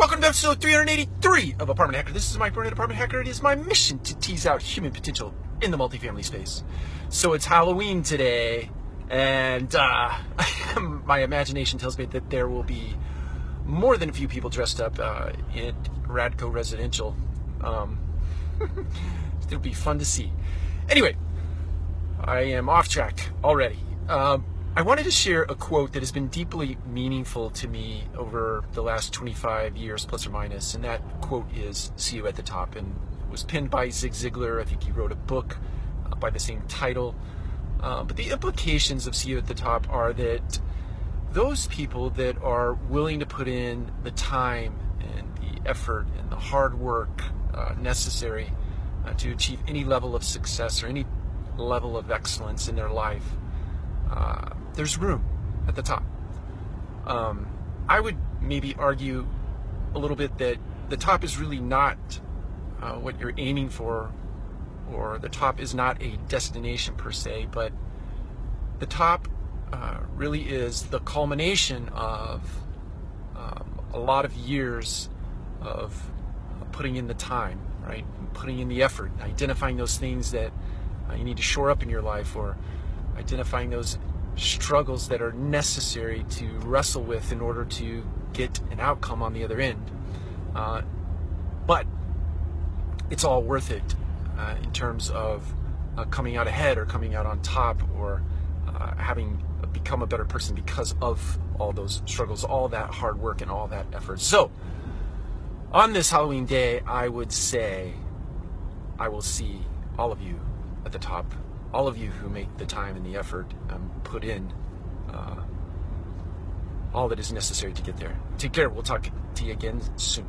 Welcome to episode 383 of Apartment Hacker. This is Mike Burnett, Apartment Hacker. It is my mission to tease out human potential in the multifamily space. So it's Halloween today, and uh, my imagination tells me that there will be more than a few people dressed up uh, in Radco Residential. Um, it'll be fun to see. Anyway, I am off track already. Um, I wanted to share a quote that has been deeply meaningful to me over the last 25 years, plus or minus, and that quote is "See you at the top," and was penned by Zig Ziglar. I think he wrote a book uh, by the same title. Uh, but the implications of "See you at the top" are that those people that are willing to put in the time and the effort and the hard work uh, necessary uh, to achieve any level of success or any level of excellence in their life, uh, there's room at the top. Um, I would maybe argue a little bit that the top is really not uh, what you're aiming for, or the top is not a destination per se, but the top uh, really is the culmination of um, a lot of years of putting in the time, right? Putting in the effort, identifying those things that uh, you need to shore up in your life, or identifying those struggles that are necessary to wrestle with in order to get an outcome on the other end. Uh, but it's all worth it uh, in terms of uh, coming out ahead or coming out on top or uh, having become a better person because of all those struggles, all that hard work, and all that effort. So, on this Halloween day, I would say I will see all of you at the top all of you who make the time and the effort um, put in uh, all that is necessary to get there. Take care. We'll talk to you again soon.